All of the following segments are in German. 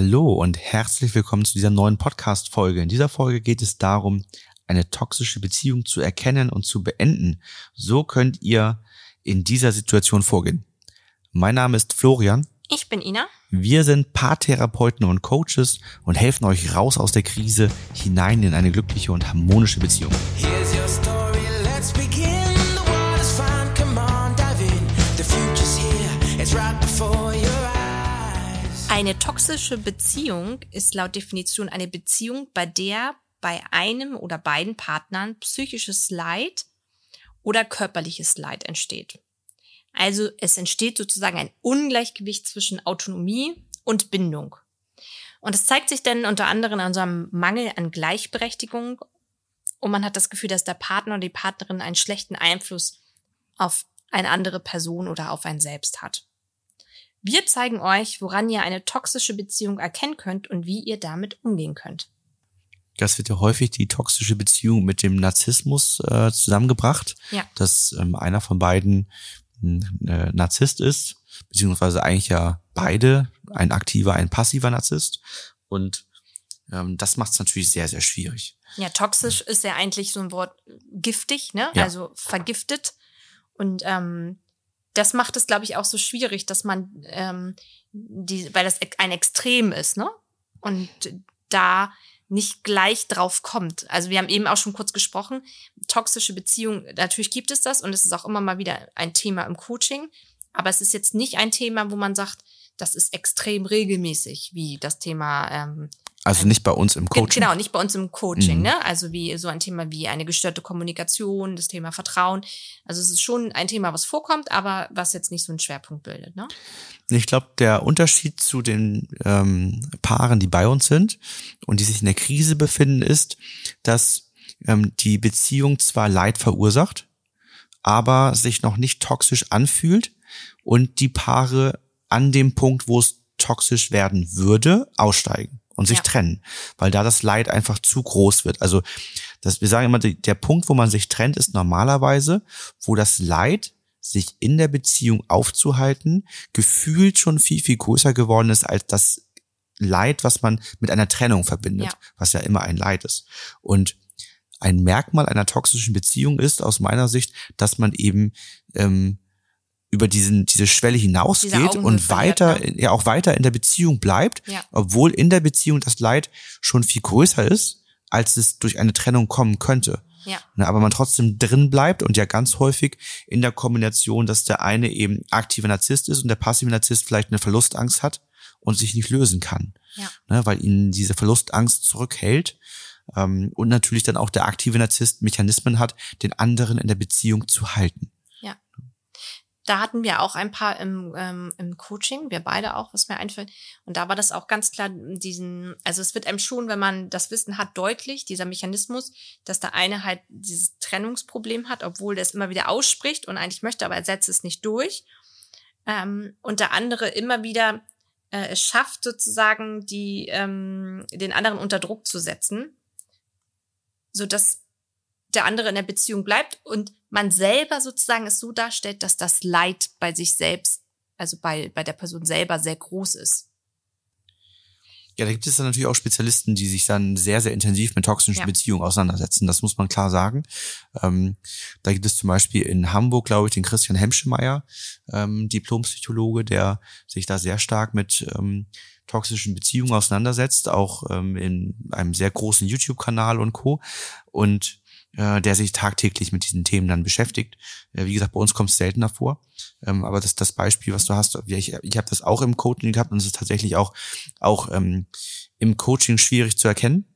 Hallo und herzlich willkommen zu dieser neuen Podcast-Folge. In dieser Folge geht es darum, eine toxische Beziehung zu erkennen und zu beenden. So könnt ihr in dieser Situation vorgehen. Mein Name ist Florian. Ich bin Ina. Wir sind Paartherapeuten und Coaches und helfen euch raus aus der Krise hinein in eine glückliche und harmonische Beziehung. Eine toxische Beziehung ist laut Definition eine Beziehung, bei der bei einem oder beiden Partnern psychisches Leid oder körperliches Leid entsteht. Also es entsteht sozusagen ein Ungleichgewicht zwischen Autonomie und Bindung. Und es zeigt sich dann unter anderem an so einem Mangel an Gleichberechtigung und man hat das Gefühl, dass der Partner oder die Partnerin einen schlechten Einfluss auf eine andere Person oder auf einen selbst hat. Wir zeigen euch, woran ihr eine toxische Beziehung erkennen könnt und wie ihr damit umgehen könnt. Das wird ja häufig die toxische Beziehung mit dem Narzissmus äh, zusammengebracht, Ja. dass ähm, einer von beiden äh, Narzisst ist, beziehungsweise eigentlich ja beide, ein aktiver, ein passiver Narzisst. Und ähm, das macht es natürlich sehr, sehr schwierig. Ja, toxisch ist ja eigentlich so ein Wort giftig, ne? Ja. Also vergiftet. Und ähm, das macht es, glaube ich, auch so schwierig, dass man ähm, die, weil das ein Extrem ist, ne? Und da nicht gleich drauf kommt. Also wir haben eben auch schon kurz gesprochen, toxische Beziehungen, natürlich gibt es das und es ist auch immer mal wieder ein Thema im Coaching, aber es ist jetzt nicht ein Thema, wo man sagt, das ist extrem regelmäßig, wie das Thema ähm, Also nicht bei uns im Coaching. Genau, nicht bei uns im Coaching, Mhm. ne? Also wie so ein Thema wie eine gestörte Kommunikation, das Thema Vertrauen. Also es ist schon ein Thema, was vorkommt, aber was jetzt nicht so einen Schwerpunkt bildet, ne? Ich glaube, der Unterschied zu den ähm, Paaren, die bei uns sind und die sich in der Krise befinden, ist, dass ähm, die Beziehung zwar Leid verursacht, aber sich noch nicht toxisch anfühlt und die Paare an dem Punkt, wo es toxisch werden würde, aussteigen und sich Ja. trennen, weil da das Leid einfach zu groß wird. Also das, wir sagen immer, der Punkt, wo man sich trennt, ist normalerweise, wo das Leid sich in der Beziehung aufzuhalten, gefühlt schon viel, viel größer geworden ist als das Leid, was man mit einer Trennung verbindet, Ja. was ja immer ein Leid ist. Und ein Merkmal einer toxischen Beziehung ist aus meiner Sicht, dass man eben ähm, über diesen diese Schwelle hinausgeht und weiter ne? ja auch weiter in der Beziehung bleibt, Ja. obwohl in der Beziehung das Leid schon viel größer ist, als es durch eine Trennung kommen könnte. Ja. Ne, aber man trotzdem drin bleibt und ja ganz häufig in der Kombination, dass der eine eben aktiver Narzisst ist und der passive Narzisst vielleicht eine Verlustangst hat und sich nicht lösen kann, Ja. ne, weil ihn diese Verlustangst zurückhält ähm, und natürlich dann auch der aktive Narzisst Mechanismen hat, den anderen in der Beziehung zu halten. Da hatten wir auch ein paar im, ähm, im Coaching, wir beide auch, was mir einfällt. Und da war das auch ganz klar, diesen, also es wird einem schon, wenn man das Wissen hat, deutlich, dieser Mechanismus, dass der eine halt dieses Trennungsproblem hat, obwohl der es immer wieder ausspricht und eigentlich möchte, aber er setzt es nicht durch. Ähm, und der andere immer wieder äh, es schafft, sozusagen die, ähm, den anderen unter Druck zu setzen, sodass der andere in der Beziehung bleibt und man selber sozusagen es so darstellt, dass das Leid bei sich selbst, also bei, bei der Person selber sehr groß ist. Ja, da gibt es dann natürlich auch Spezialisten, die sich dann sehr, sehr intensiv mit toxischen Ja. Beziehungen auseinandersetzen. Das muss man klar sagen. Ähm, da gibt es zum Beispiel in Hamburg, glaube ich, den Christian Hemschemeyer, ähm, Diplompsychologe, der sich da sehr stark mit ähm, toxischen Beziehungen auseinandersetzt, auch ähm, in einem sehr großen YouTube-Kanal und Co. Und äh, der sich tagtäglich mit diesen Themen dann beschäftigt. Äh, wie gesagt, bei uns kommt es seltener vor. Ähm, aber das, das Beispiel, was du hast, ich, ich habe das auch im Coaching gehabt und es ist tatsächlich auch, auch ähm, im Coaching schwierig zu erkennen.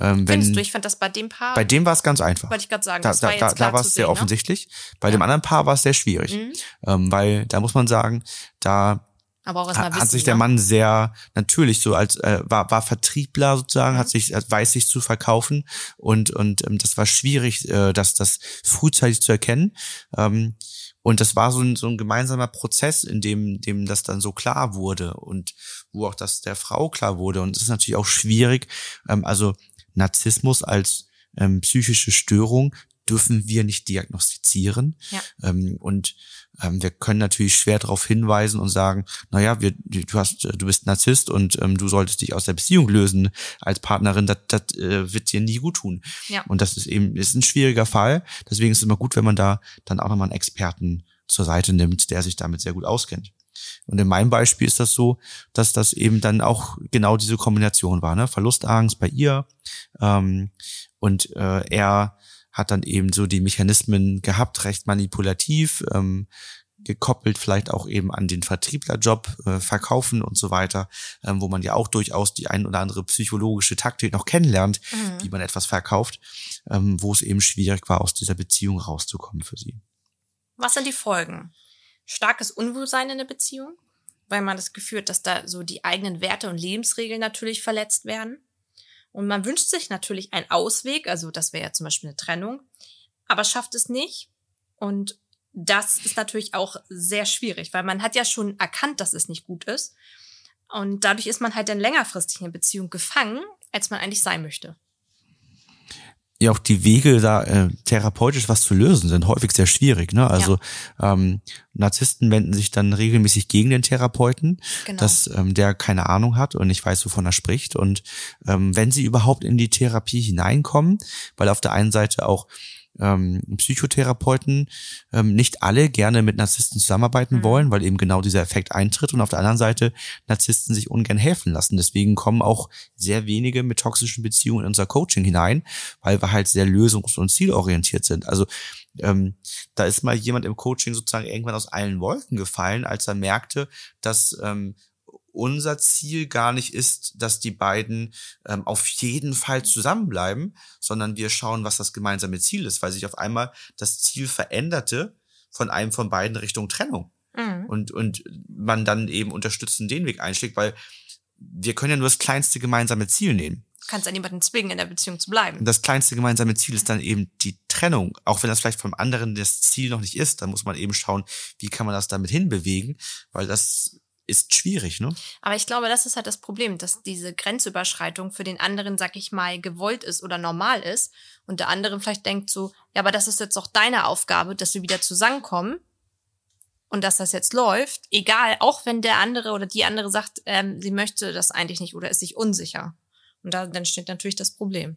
Ähm, Findest wenn, du, ich fand das bei dem Paar, bei dem war es ganz einfach. wollte ich gerade sagen, Da, das war jetzt da, war es sehr sehen, offensichtlich. Bei Ja. dem anderen Paar war es sehr schwierig. Ne? Mhm. Ähm, weil da muss man sagen, da Aber auch erstmal wissen, hat sich der ne? Mann sehr natürlich so als äh, war war Vertriebler sozusagen, Mhm. hat sich äh, weiß sich zu verkaufen und und ähm, das war schwierig, äh, das das frühzeitig zu erkennen. Ähm, und das war so ein, so ein gemeinsamer Prozess, in dem, dem das dann so klar wurde und wo auch das der Frau klar wurde. Und es ist natürlich auch schwierig, ähm, also Narzissmus als ähm, psychische Störung dürfen wir nicht diagnostizieren. Ja. Ähm, und ähm, wir können natürlich schwer darauf hinweisen und sagen, naja, wir, du hast, du bist Narzisst und ähm, du solltest dich aus der Beziehung lösen als Partnerin, das, das äh, wird dir nie gut tun. Ja. Und das ist eben, ist ein schwieriger Fall. Deswegen ist es immer gut, wenn man da dann auch nochmal einen Experten zur Seite nimmt, der sich damit sehr gut auskennt. Und in meinem Beispiel ist das so, dass das eben dann auch genau diese Kombination war, ne? Verlustangst bei ihr ähm, und äh, er hat dann eben so die Mechanismen gehabt, recht manipulativ, ähm, gekoppelt vielleicht auch eben an den Vertrieblerjob, äh, Verkaufen und so weiter, ähm, wo man ja auch durchaus die ein oder andere psychologische Taktik noch kennenlernt, Mhm. wie man etwas verkauft, ähm, wo es eben schwierig war, aus dieser Beziehung rauszukommen für sie. Was sind die Folgen? Starkes Unwohlsein in der Beziehung, weil man das Gefühl hat, dass da so die eigenen Werte und Lebensregeln natürlich verletzt werden. Und man wünscht sich natürlich einen Ausweg, also das wäre ja zum Beispiel eine Trennung, aber schafft es nicht. Und das ist natürlich auch sehr schwierig, weil man hat ja schon erkannt, dass es nicht gut ist. Und dadurch ist man halt dann längerfristig in der Beziehung gefangen, als man eigentlich sein möchte. Ja auch die Wege, da äh, therapeutisch was zu lösen, sind häufig sehr schwierig. Ne? Also ähm, Narzissten wenden sich dann regelmäßig gegen den Therapeuten, Genau. dass ähm, der keine Ahnung hat und nicht weiß, wovon er spricht. Und ähm, wenn sie überhaupt in die Therapie hineinkommen, weil auf der einen Seite auch ähm, Psychotherapeuten ähm, nicht alle gerne mit Narzissten zusammenarbeiten Mhm. wollen, weil eben genau dieser Effekt eintritt und auf der anderen Seite Narzissten sich ungern helfen lassen. Deswegen kommen auch sehr wenige mit toxischen Beziehungen in unser Coaching hinein, weil wir halt sehr lösungs- und zielorientiert sind. Also ähm, da ist mal jemand im Coaching sozusagen irgendwann aus allen Wolken gefallen, als er merkte, dass ähm, unser Ziel gar nicht ist, dass die beiden ähm, auf jeden Fall zusammenbleiben, sondern wir schauen, was das gemeinsame Ziel ist, weil sich auf einmal das Ziel veränderte von einem von beiden Richtung Trennung Mhm. und, und man dann eben unterstützend den Weg einschlägt, weil wir können ja nur das kleinste gemeinsame Ziel nehmen. Du kannst ja niemanden zwingen, in der Beziehung zu bleiben. Und das kleinste gemeinsame Ziel ist dann eben die Trennung. Auch wenn das vielleicht vom anderen das Ziel noch nicht ist, dann muss man eben schauen, wie kann man das damit hinbewegen, weil das ist schwierig, ne? Aber ich glaube, das ist halt das Problem, dass diese Grenzüberschreitung für den anderen, sag ich mal, gewollt ist oder normal ist und der andere vielleicht denkt so, ja, aber das ist jetzt auch deine Aufgabe, dass wir wieder zusammenkommen und dass das jetzt läuft, egal, auch wenn der andere oder die andere sagt, ähm, sie möchte das eigentlich nicht oder ist sich unsicher. Und da, dann steht natürlich das Problem.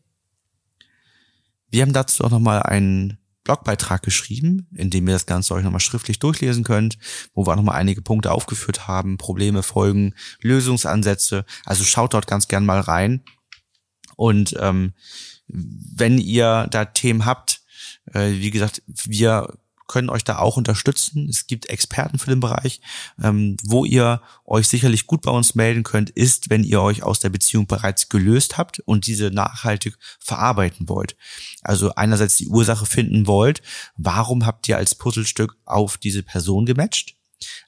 Wir haben dazu auch nochmal einen Blogbeitrag geschrieben, in dem ihr das Ganze euch nochmal schriftlich durchlesen könnt, wo wir auch nochmal einige Punkte aufgeführt haben, Probleme, Folgen, Lösungsansätze. Also schaut dort ganz gern mal rein. Und ähm, wenn ihr da Themen habt, äh, wie gesagt, wir können euch da auch unterstützen. Es gibt Experten für den Bereich. Ähm, wo ihr euch sicherlich gut bei uns melden könnt, ist, wenn ihr euch aus der Beziehung bereits gelöst habt und diese nachhaltig verarbeiten wollt. Also einerseits die Ursache finden wollt, warum habt ihr als Puzzlestück auf diese Person gematcht?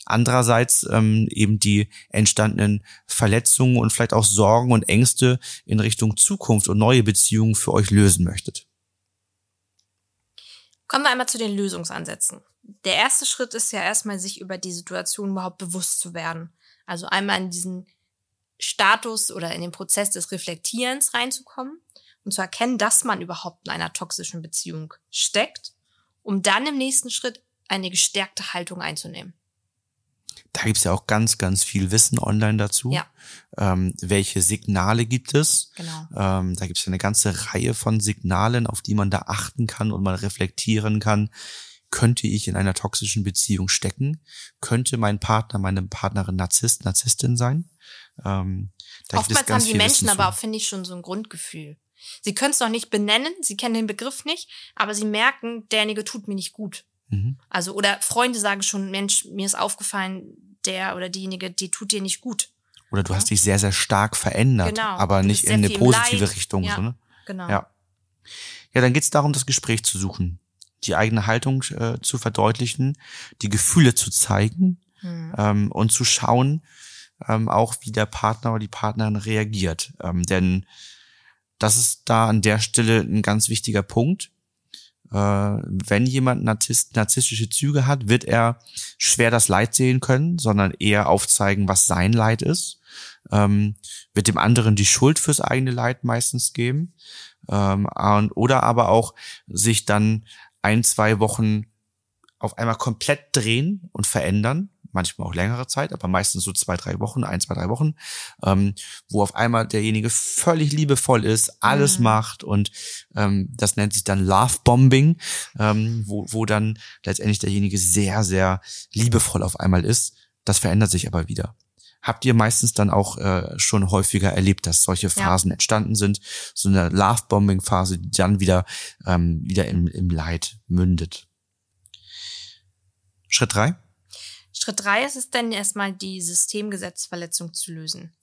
Andererseits ähm, eben die entstandenen Verletzungen und vielleicht auch Sorgen und Ängste in Richtung Zukunft und neue Beziehungen für euch lösen möchtet. Kommen wir einmal zu den Lösungsansätzen. Der erste Schritt ist ja erstmal, sich über die Situation überhaupt bewusst zu werden. Also einmal in diesen Status oder in den Prozess des Reflektierens reinzukommen und zu erkennen, dass man überhaupt in einer toxischen Beziehung steckt, um dann im nächsten Schritt eine gestärkte Haltung einzunehmen. Da gibt's ja auch ganz, ganz viel Wissen online dazu. Ja. Ähm, welche Signale gibt es? Genau. Ähm, da gibt's ja eine ganze Reihe von Signalen, auf die man da achten kann und man reflektieren kann. Könnte ich in einer toxischen Beziehung stecken? Könnte mein Partner, meine Partnerin Narzisst, Narzisstin sein? Ähm, Oftmals ganz haben die viel Menschen Wissen aber auch, finde ich, schon so ein Grundgefühl. Sie können es noch nicht benennen, sie kennen den Begriff nicht, aber sie merken, derjenige tut mir nicht gut. Mhm. Also, oder Freunde sagen schon, Mensch, mir ist aufgefallen, der oder diejenige, die tut dir nicht gut. Oder du Ja. hast dich sehr, sehr stark verändert, Genau. aber nicht in eine positive Leid. Richtung. Ja. So, ne? Genau. Ja. Ja, dann geht's darum, das Gespräch zu suchen, die eigene Haltung äh, zu verdeutlichen, die Gefühle zu zeigen Hm. ähm, und zu schauen, ähm, auch wie der Partner oder die Partnerin reagiert. Ähm, denn das ist da an der Stelle ein ganz wichtiger Punkt. Äh, wenn jemand Narzisst, narzisstische Züge hat, wird er schwer das Leid sehen können, sondern eher aufzeigen, was sein Leid ist. ähm, wird dem anderen die Schuld fürs eigene Leid meistens geben. Ähm, und, oder aber auch sich dann ein, zwei Wochen auf einmal komplett drehen und verändern, manchmal auch längere Zeit, aber meistens so zwei, drei Wochen, ein, zwei, drei Wochen, ähm, wo auf einmal derjenige völlig liebevoll ist, alles Mhm. macht und ähm, das nennt sich dann Love Bombing, ähm, wo, wo dann letztendlich derjenige sehr, sehr liebevoll auf einmal ist. Das verändert sich aber wieder. Habt ihr meistens dann auch äh, schon häufiger erlebt, dass solche Phasen entstanden sind, so eine Love-Bombing-Phase, die dann wieder ähm, wieder im, im Leid mündet. Schritt drei. Schritt drei ist es dann erstmal, die Systemgesetzverletzung zu lösen.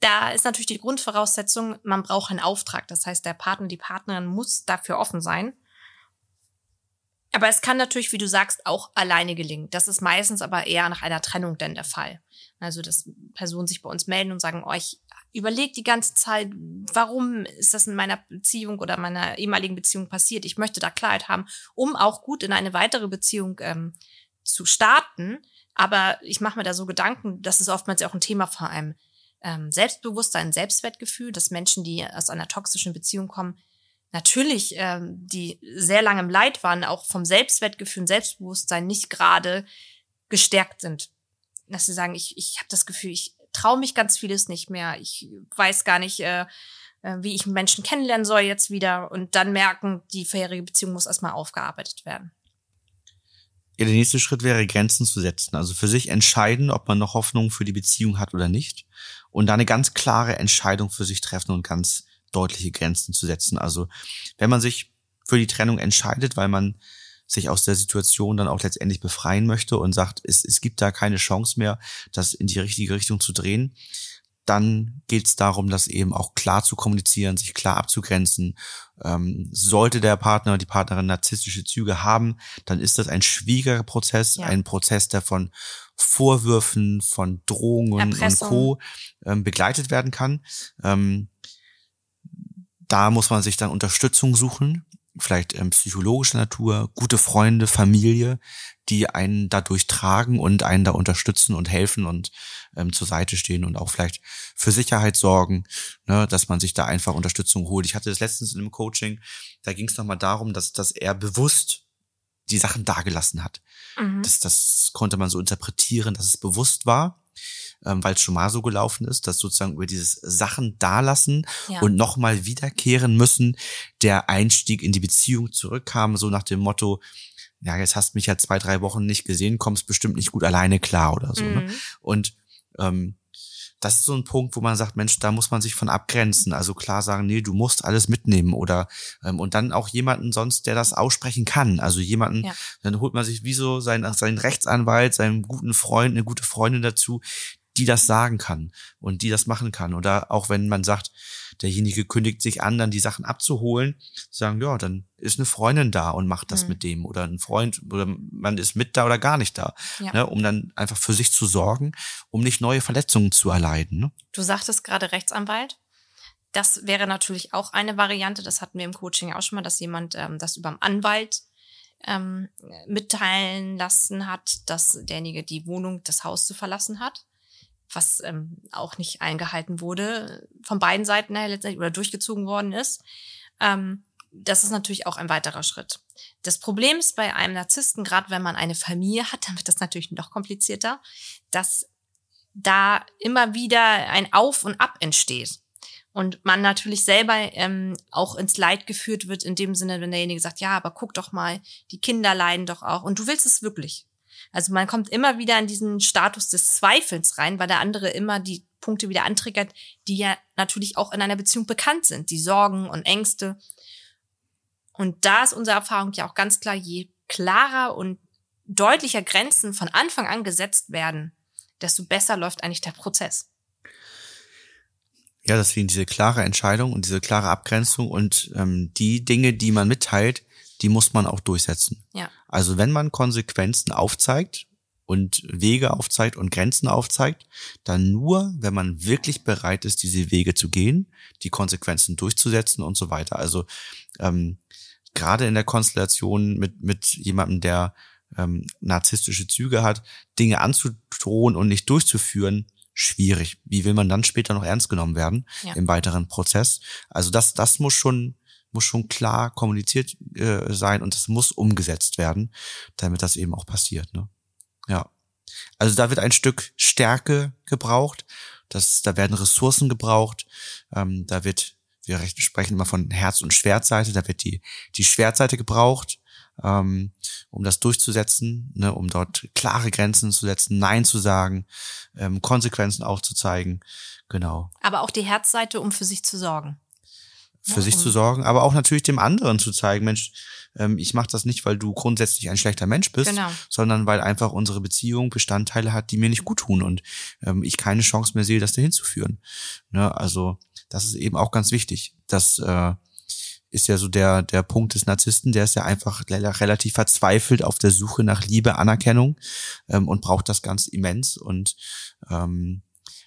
Da ist natürlich die Grundvoraussetzung, man braucht einen Auftrag. Das heißt, der Partner, die Partnerin muss dafür offen sein. Aber es kann natürlich, wie du sagst, auch alleine gelingen. Das ist meistens aber eher nach einer Trennung denn der Fall. Also, dass Personen sich bei uns melden und sagen, oh, ich überlege die ganze Zeit, warum ist das in meiner Beziehung oder meiner ehemaligen Beziehung passiert? Ich möchte da Klarheit haben, um auch gut in eine weitere Beziehung ähm, zu starten. Aber ich mache mir da so Gedanken, das ist oftmals ja auch ein Thema vor einem ähm, Selbstbewusstsein, Selbstwertgefühl, dass Menschen, die aus einer toxischen Beziehung kommen, natürlich, ähm, die sehr lange im Leid waren, auch vom Selbstwertgefühl und Selbstbewusstsein nicht gerade gestärkt sind. Dass sie sagen, ich, ich habe das Gefühl, ich traue mich ganz vieles nicht mehr, ich weiß gar nicht, äh, äh, wie ich Menschen kennenlernen soll jetzt wieder und dann merken, die vorherige Beziehung muss erstmal aufgearbeitet werden. Ja, der nächste Schritt wäre, Grenzen zu setzen. Also für sich entscheiden, ob man noch Hoffnung für die Beziehung hat oder nicht. Und da eine ganz klare Entscheidung für sich treffen und ganz deutliche Grenzen zu setzen. Also wenn man sich für die Trennung entscheidet, weil man sich aus der Situation dann auch letztendlich befreien möchte und sagt, es, es gibt da keine Chance mehr, das in die richtige Richtung zu drehen, dann geht es darum, das eben auch klar zu kommunizieren, sich klar abzugrenzen. Ähm, sollte der Partner, die Partnerin narzisstische Züge haben, dann ist das ein schwieriger Prozess, Ja. ein Prozess, der von Vorwürfen, von Drohungen Erpressung. und Co. Ähm, begleitet werden kann. Ähm, da muss man sich dann Unterstützung suchen, vielleicht ähm, psychologischer Natur, gute Freunde, Familie, die einen dadurch tragen und einen da unterstützen und helfen und ähm, zur Seite stehen und auch vielleicht für Sicherheit sorgen, ne, dass man sich da einfach Unterstützung holt. Ich hatte das letztens in einem Coaching, da ging es nochmal darum, dass, dass er bewusst die Sachen dagelassen hat. Mhm. Das, das konnte man so interpretieren, dass es bewusst war, ähm, weil es schon mal so gelaufen ist, dass sozusagen über dieses Sachen dalassen Ja. und nochmal wiederkehren müssen, der Einstieg in die Beziehung zurückkam, so nach dem Motto, ja, jetzt hast mich ja zwei, drei Wochen nicht gesehen, kommst bestimmt nicht gut alleine klar oder so. Ne? Mhm. Und ähm, das ist so ein Punkt, wo man sagt, Mensch, da muss man sich von abgrenzen. Also klar sagen, nee, du musst alles mitnehmen oder ähm, und dann auch jemanden sonst, der das aussprechen kann. Also jemanden, Ja. dann holt man sich wie so seinen, seinen Rechtsanwalt, seinen guten Freund, eine gute Freundin dazu, die das sagen kann und die das machen kann. Oder auch wenn man sagt, derjenige kündigt sich an, dann die Sachen abzuholen, sagen, ja, dann ist eine Freundin da und macht das Mhm. mit dem oder ein Freund oder man ist mit da oder gar nicht da, Ja. ne, um dann einfach für sich zu sorgen, um nicht neue Verletzungen zu erleiden. Ne? Du sagtest gerade Rechtsanwalt. Das wäre natürlich auch eine Variante. Das hatten wir im Coaching auch schon mal, dass jemand ähm, das über einen Anwalt ähm, mitteilen lassen hat, dass derjenige die Wohnung, das Haus zu verlassen hat, was ähm, auch nicht eingehalten wurde von beiden Seiten her letztendlich oder durchgezogen worden ist. Ähm, das ist natürlich auch ein weiterer Schritt. Das Problem ist bei einem Narzissten, gerade wenn man eine Familie hat, dann wird das natürlich noch komplizierter, dass da immer wieder ein Auf und Ab entsteht. Und man natürlich selber ähm, auch ins Leid geführt wird, in dem Sinne, wenn derjenige sagt, ja, aber guck doch mal, die Kinder leiden doch auch. Und du willst es wirklich. Also man kommt immer wieder in diesen Status des Zweifels rein, weil der andere immer die Punkte wieder antriggert, die ja natürlich auch in einer Beziehung bekannt sind. Die Sorgen und Ängste. Und da ist unsere Erfahrung ja auch ganz klar, je klarer und deutlicher Grenzen von Anfang an gesetzt werden, desto besser läuft eigentlich der Prozess. Ja, deswegen diese klare Entscheidung und diese klare Abgrenzung und ähm, die Dinge, die man mitteilt, die muss man auch durchsetzen. Ja. Also wenn man Konsequenzen aufzeigt und Wege aufzeigt und Grenzen aufzeigt, dann nur, wenn man wirklich bereit ist, diese Wege zu gehen, die Konsequenzen durchzusetzen und so weiter. Also ähm, gerade in der Konstellation mit, mit jemandem, der ähm, narzisstische Züge hat, Dinge anzudrohen und nicht durchzuführen, schwierig. Wie will man dann später noch ernst genommen werden Ja. im weiteren Prozess? Also das, das muss schon, muss schon klar kommuniziert äh, sein und das muss umgesetzt werden, damit das eben auch passiert. Ne? Ja. Also da wird ein Stück Stärke gebraucht. Das, da werden Ressourcen gebraucht. Ähm, da wird, wir sprechen immer von Herz- und Schwertseite. Da wird die, die Schwertseite gebraucht, ähm, um das durchzusetzen, ne, um dort klare Grenzen zu setzen, Nein zu sagen, ähm, Konsequenzen aufzuzeigen. Genau. Aber auch die Herzseite, um für sich zu sorgen. Für Ja, sich zu sorgen, aber auch natürlich dem anderen zu zeigen, Mensch, ähm, ich mache das nicht, weil du grundsätzlich ein schlechter Mensch bist, Genau. sondern weil einfach unsere Beziehung Bestandteile hat, die mir nicht gut tun und ähm, ich keine Chance mehr sehe, das dahin zu führen. Ne? Also das ist eben auch ganz wichtig. Das äh, ist ja so der, der Punkt des Narzissten, der ist ja einfach relativ verzweifelt auf der Suche nach Liebe, Anerkennung ähm, und braucht das ganz immens. Und ähm,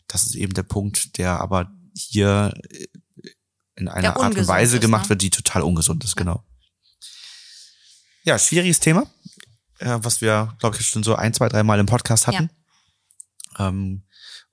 das ist eben der Punkt, der aber hier äh, in einer Art und Weise ist, gemacht ne? wird, die total ungesund ist, genau. Ja, schwieriges Thema, äh, was wir, glaube ich, schon so ein, zwei, drei Mal im Podcast hatten. Ähm,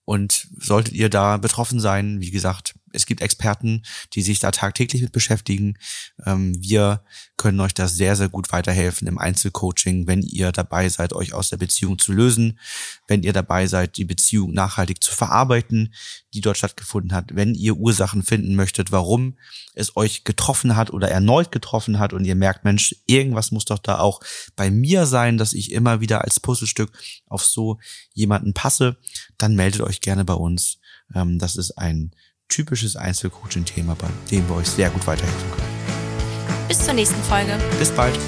und solltet ihr da betroffen sein, wie gesagt, es gibt Experten, die sich da tagtäglich mit beschäftigen. Ähm, wir können euch da sehr, sehr gut weiterhelfen im Einzelcoaching, wenn ihr dabei seid, euch aus der Beziehung zu lösen, wenn ihr dabei seid, die Beziehung nachhaltig zu verarbeiten, die dort stattgefunden hat, wenn ihr Ursachen finden möchtet, warum es euch getroffen hat oder erneut getroffen hat und ihr merkt, Mensch, irgendwas muss doch da auch bei mir sein, dass ich immer wieder als Puzzlestück auf so jemanden passe, dann meldet euch gerne bei uns. Ähm, das ist ein typisches Einzelcoaching-Thema, bei dem wir euch sehr gut weiterhelfen können. Bis zur nächsten Folge. Bis bald.